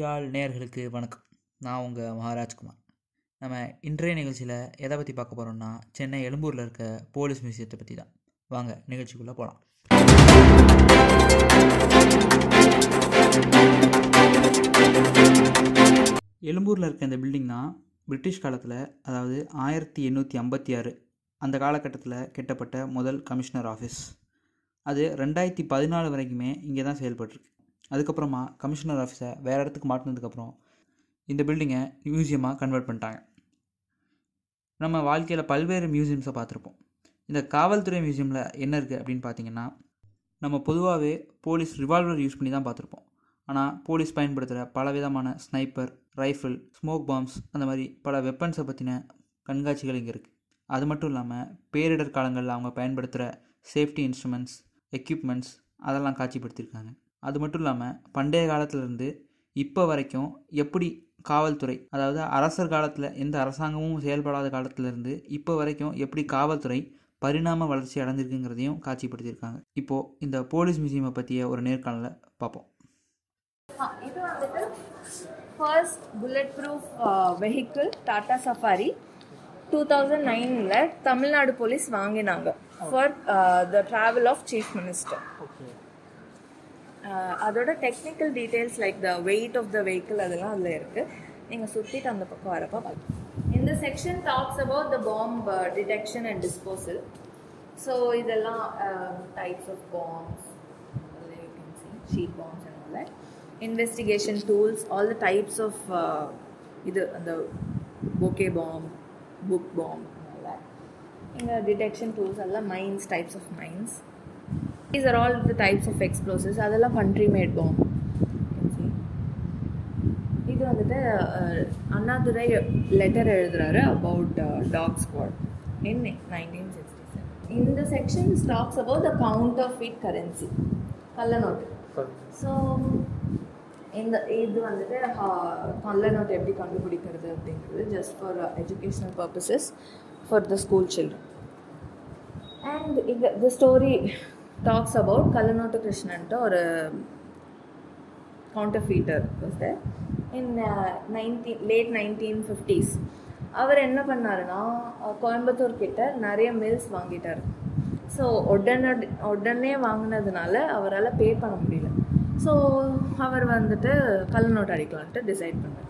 எடிட்டோரியால் நேயர்களுக்கு வணக்கம். நான் உங்கள் மகாராஜ்குமார். நம்ம இன்றைய நிகழ்ச்சியில் எதை பற்றி பார்க்க போகிறோம்னா சென்னை எழும்பூரில் இருக்க போலீஸ் மியூசியத்தை பற்றி தான். வாங்க நிகழ்ச்சிக்குள்ளே போகலாம் எழும்பூரில் இருக்க இந்த பில்டிங் தான் பிரிட்டிஷ் காலத்தில் அதாவது ஆயிரத்தி எண்ணூற்றி ஐம்பத்தி ஆறு அந்த காலகட்டத்தில் கெட்டப்பட்ட முதல் கமிஷனர் ஆஃபீஸ். அது ரெண்டாயிரத்தி பதினாலு வரைக்குமே இங்கே தான் செயல்பட்டுருக்கு. அதுக்கப்புறமா கமிஷனர் ஆஃபீஸை வேறு இடத்துக்கு மாட்டினதுக்கப்புறம் இந்த பில்டிங்கை மியூசியமாக கன்வெர்ட் பண்ணிட்டாங்க. நம்ம வாழ்க்கையில் பல்வேறு மியூசியம்ஸை பார்த்துருப்போம். இந்த காவல்துறை மியூசியமில் என்ன இருக்குது அப்படின்னு பார்த்தீங்கன்னா நம்ம பொதுவாகவே போலீஸ் ரிவால்வர் யூஸ் பண்ணி தான் பார்த்துருப்போம். ஆனால் போலீஸ் பயன்படுத்துகிற பல விதமான ஸ்னைப்பர் ரைஃபிள் ஸ்மோக் பாம்ஸ் அந்த மாதிரி பல வெப்பன்ஸை பற்றின கண்காட்சிகள் இங்கே இருக்குது அது மட்டும் இல்லாமல் பேரிடர் காலங்களில் அவங்க பயன்படுத்துகிற சேஃப்டி இன்ஸ்ட்ருமெண்ட்ஸ் எக்யூப்மெண்ட்ஸ் அதெல்லாம் காட்சிப்படுத்தியிருக்காங்க. அது மட்டும் இல்லாமல் பண்டைய காலத்திலேருந்து இப்போ வரைக்கும் எப்படி காவல்துறை அதாவது அரசர் காலத்தில் எந்த அரசாங்கமும் செயல்படாத காலத்திலேருந்து இப்போ வரைக்கும் எப்படி காவல்துறை பரிணாம வளர்ச்சி அடைஞ்சிருக்குங்கிறதையும் காட்சிப்படுத்தியிருக்காங்க. இப்போது இந்த போலீஸ் மியூசியமை பற்றிய ஒரு நேர்காணலை பார்ப்போம் இது வந்துட்டு first bulletproof vehicle Tata Safari two thousand நைனில் தமிழ்நாடு போலீஸ் வாங்கினாங்க for the travel of chief minister அதோட technical details like the weight of the vehicle அதெல்லாம் அதில் இருக்குது நீங்கள் சுற்றிட்டு அந்த பக்கம் வரப்போ பார்க்கலாம் இந்த section talks about the bomb detection and disposal so இதெல்லாம் types of bombs sheet bombs and all that investigation tools all the types of இது அந்த பொக்கே பாம் புக் பாம் இங்கே டிடெக்ஷன் டூல்ஸ் எல்லாம் mines types of mines these are all the types of explosives அதெல்லாம் country made bomb இது வந்துட்டு Annadurai letter எழுதுறாரு about dog squad in nineteen sixty seven இந்த section talks about the counterfeit currency கள்ள note so இந்த இது வந்துட்டு கள்ள நோட்டு எப்படி கண்டுபிடிக்கிறது அப்படிங்கிறது just for educational purposes for the school children and இங்க த ஸ்டோரி டாக்ஸ் அபவுட் கல்லநோட்டு கிருஷ்ணன்ட்டு ஒரு counterfeiter feiter in nineteen late nineteen fifties அவர் என்ன பண்ணாருன்னா கோயம்புத்தூர் கிட்ட நிறைய மில்ஸ் வாங்கிட்டார். ஸோ உடனே உடனே வாங்கினதுனால அவரால் பே பண்ண முடியல. ஸோ அவர் வந்துட்டு கள்ள நோட்டு அடிக்கலான்ட்டு டிசைட் பண்ணார்.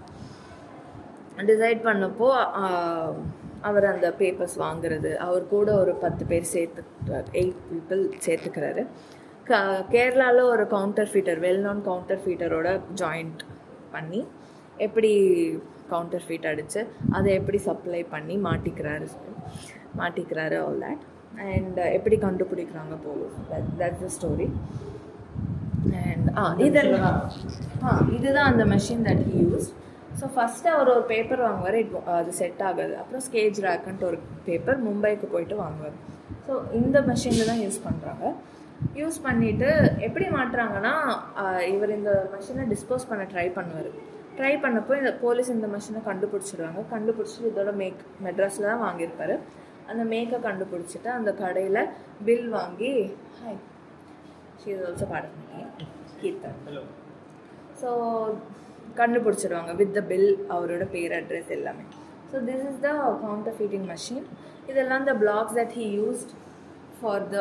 டிசைட் பண்ணப்போ அவர் அந்த பேப்பர்ஸ் வாங்குறது அவர் கூட ஒரு பத்து பேர் சேர்த்துக்கிறார் எயிட் பீப்புள் சேர்த்துக்கிறாரு. க கேரளாவில் ஒரு கவுண்டர் ஃபீட்டர் வெல் நோன் கவுண்டர் ஃபீட்டரோட ஜாயிண்ட் பண்ணி எப்படி கவுண்டர் ஃபீட் அடித்து அதை எப்படி சப்ளை பண்ணி மாட்டிக்கிறாரு மாட்டிக்கிறாரு ஆல் தட் அண்ட் எப்படி கண்டுபிடிக்கிறாங்க police that's the story and ஆ இதெல்லாம் ஆ இதுதான் அந்த machine that he use so first அவர் ஒரு பேப்பர் வாங்குவார். இட் அது செட் ஆகாது. அப்புறம் ஸ்கேஜ் ரேக்குன்ட்டு ஒரு பேப்பர் மும்பைக்கு போயிட்டு வாங்குவார். ஸோ இந்த மெஷினில் தான் யூஸ் பண்ணுறாங்க யூஸ் பண்ணிவிட்டு எப்படி மாட்டுறாங்கன்னா ஆ, இவர் இந்த மெஷினை டிஸ்போஸ் பண்ண ட்ரை பண்ணுவார். ட்ரை பண்ணப்போ இந்த போலீஸ் இந்த மெஷினை கண்டுபிடிச்சிடுவாங்க கண்டுபிடிச்சிட்டு இதோட மேக் மெட்ராஸில் தான் வாங்கியிருப்பாரு. அந்த மேக்கை கண்டுபிடிச்சிட்டு அந்த கடையில் பில் வாங்கி hi she is also part of me Keerthan so கண்டுபிடிச்சிடுவாங்க with the bill அவரோட பேர் அட்ரஸ் எல்லாமே. So this is the counterfeiting machine இதெல்லாம் the blocks that he used for the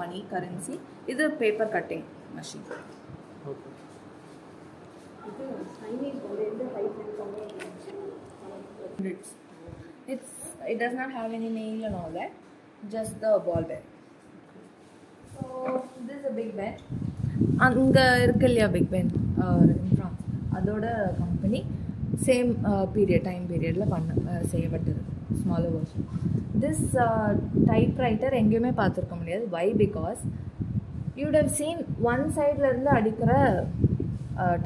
money currency இது paper cutting machine It's, it's it does not have any nail and all that, just the ball bearing. So this is a big ben. அங்கே இருக்கு இல்லையா Big Ben in France அதோட company same period time பீரியடில் பண்ண uh, செய்யப்பட்டது. Smaller version this typewriter எங்கேயுமே பார்த்துருக்க முடியாது. Why because you'd have seen one இருந்து அடிக்கிற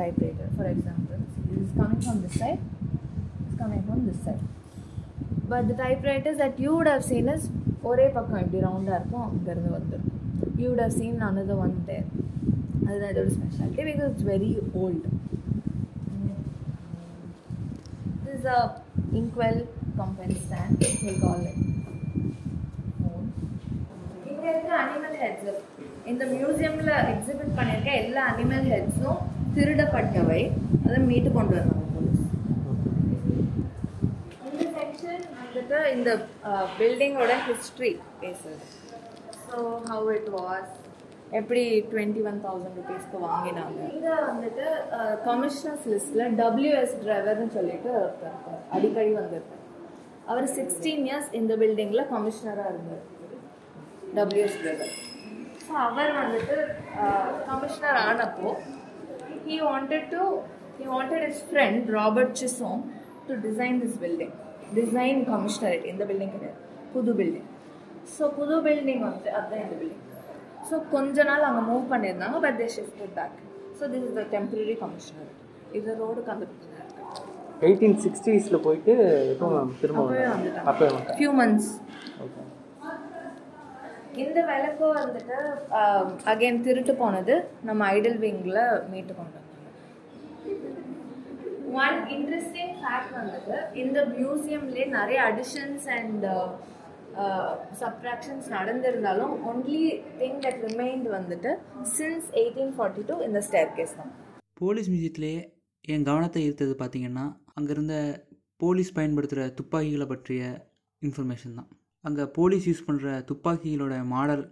typewriter for example is coming from this side is coming from this side but the typewriters that you would seen is ஒரே பக்கம் இப்படி ரவுண்டாக இருக்கும் அங்கேருந்து வந்துடும் you would seen seen another one there. அதுதான் இதோட speciality because it's very old is a inkwell company stand, we'll call it. இங்கே அனிமல் ஹெட்ஸ் இந்த மியூசியமில் எக்ஸிபிட் பண்ணியிருக்க எல்லா அனிமல் ஹெட்ஸும் திருடப்பட்டவை. அதை மீட்டு கொண்டு வந்தாங்க இந்த செக்ஷன் வந்துட்டு இந்த பில்டிங்கோட ஹிஸ்ட்ரி பேசுது. ஸோ ஹவு இட் வாஸ் எப்படி டுவெண்ட்டி ஒன் தௌசண்ட் ருபீஸ்க்கு வாங்கினாங்க? இங்கே வந்துட்டு கமிஷனர்ஸ் லிஸ்ட்டில் டபிள்யூஎஸ் டிரைவர்னு சொல்லிட்டு ஒருத்தர் இருப்பார் அடிக்கடி வந்திருப்பார் அவர் சிக்ஸ்டீன் இயர்ஸ் இந்த பில்டிங்கில் கமிஷனராக இருந்தார். டபிள்யூஎஸ் டிரைவர் ஸோ அவர் வந்துட்டு கமிஷனர் ஆனப்போ he wanted to he wanted his friend Robert Chisholm to design this building design commissionerate இந்த பில்டிங் கிடையாது. புது பில்டிங் ஸோ புது பில்டிங் வந்து அதுதான் இந்த பில்டிங் ஸோ கொஞ்ச நாள் அங்கே மூவ் பண்ணியிருந்தாங்க but they shifted back so this is the temporary commissionerate இது ரோடுக்கு அந்த எயிட்டீன் சிக்ஸ்டீஸில் போயிட்டு எப்போ திரும்ப வந்துட்டாங்க. ஃபியூ மந்த்ஸ் ஓகே இந்த விளக்கு வந்துட்டு அகைன் திருட்டு போனது நம்ம ஐடல் விங்கில் மீட்டு கொண்டு ஒன் இன்ட்ரெஸ்டிங் ஃபேக்ட் வந்துட்டு இந்த மியூசியம்லேயே நிறைய அடிஷன்ஸ் அண்ட் சப்ராக்ஷன்ஸ் நடந்திருந்தாலும் ஒன்லி திங் தட் ரிமைண்ட் வந்துட்டு சின்ஸ் எயிட்டீன் ஃபார்ட்டி டூ இந்த ஸ்டேர் கேஸ் தான். போலீஸ் மியூசியத்திலே என் கவனத்தை ஈர்த்தது பார்த்திங்கன்னா அங்கே இருந்த போலீஸ் பயன்படுத்துகிற துப்பாக்கிகளை பற்றிய இன்ஃபர்மேஷன் தான். அங்கே போலீஸ் யூஸ் பண்ணுற துப்பாக்கிகளோட மாடல்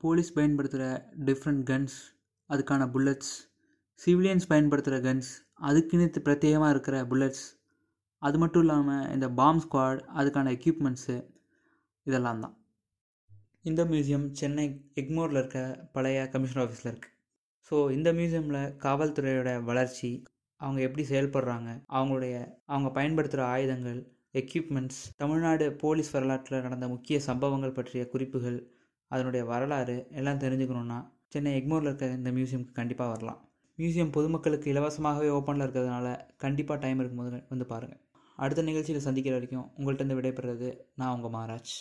போலீஸ் பயன்படுத்துகிற டிஃப்ரெண்ட் கன்ஸ் அதுக்கான புல்லட்ஸ் சிவிலியன்ஸ் பயன்படுத்துகிற கன்ஸ் அதுக்குன்னு பிரத்யேகமாக இருக்கிற புல்லட்ஸ் அது மட்டும் இல்லாமல் இந்த பாம் ஸ்குவாட் அதுக்கான எக்யூப்மெண்ட்ஸு இதெல்லாம் தான். இந்த மியூசியம் சென்னை எக்மோரில் இருக்க பழைய கமிஷனர் ஆஃபீஸில் இருக்குது ஸோ இந்த மியூசியமில் காவல்துறையோட வளர்ச்சி அவங்க எப்படி செயல்படுறாங்க அவங்களுடைய அவங்க பயன்படுத்துகிற ஆயுதங்கள் எக்யூப்மெண்ட்ஸ் தமிழ்நாடு போலீஸ் வரலாற்றில் நடந்த முக்கிய சம்பவங்கள் பற்றிய குறிப்புகள் அதனுடைய வரலாறு எல்லாம் தெரிஞ்சுக்கணுன்னா சென்னை எக்மோரில் இருக்க இந்த மியூசியம்க்கு கண்டிப்பாக வரலாம். மியூசியம் பொதுமக்களுக்கு இலவசமாகவே ஓப்பனில் இருக்கிறதுனால கண்டிப்பாக டைம் இருக்கும்போது வந்து பாருங்கள் அடுத்த நிகழ்ச்சியில் சந்திக்கிற வரைக்கும் உங்கள்கிட்ட இருந்து விடைபெறுறது நான் உங்கள் மாராஜ்.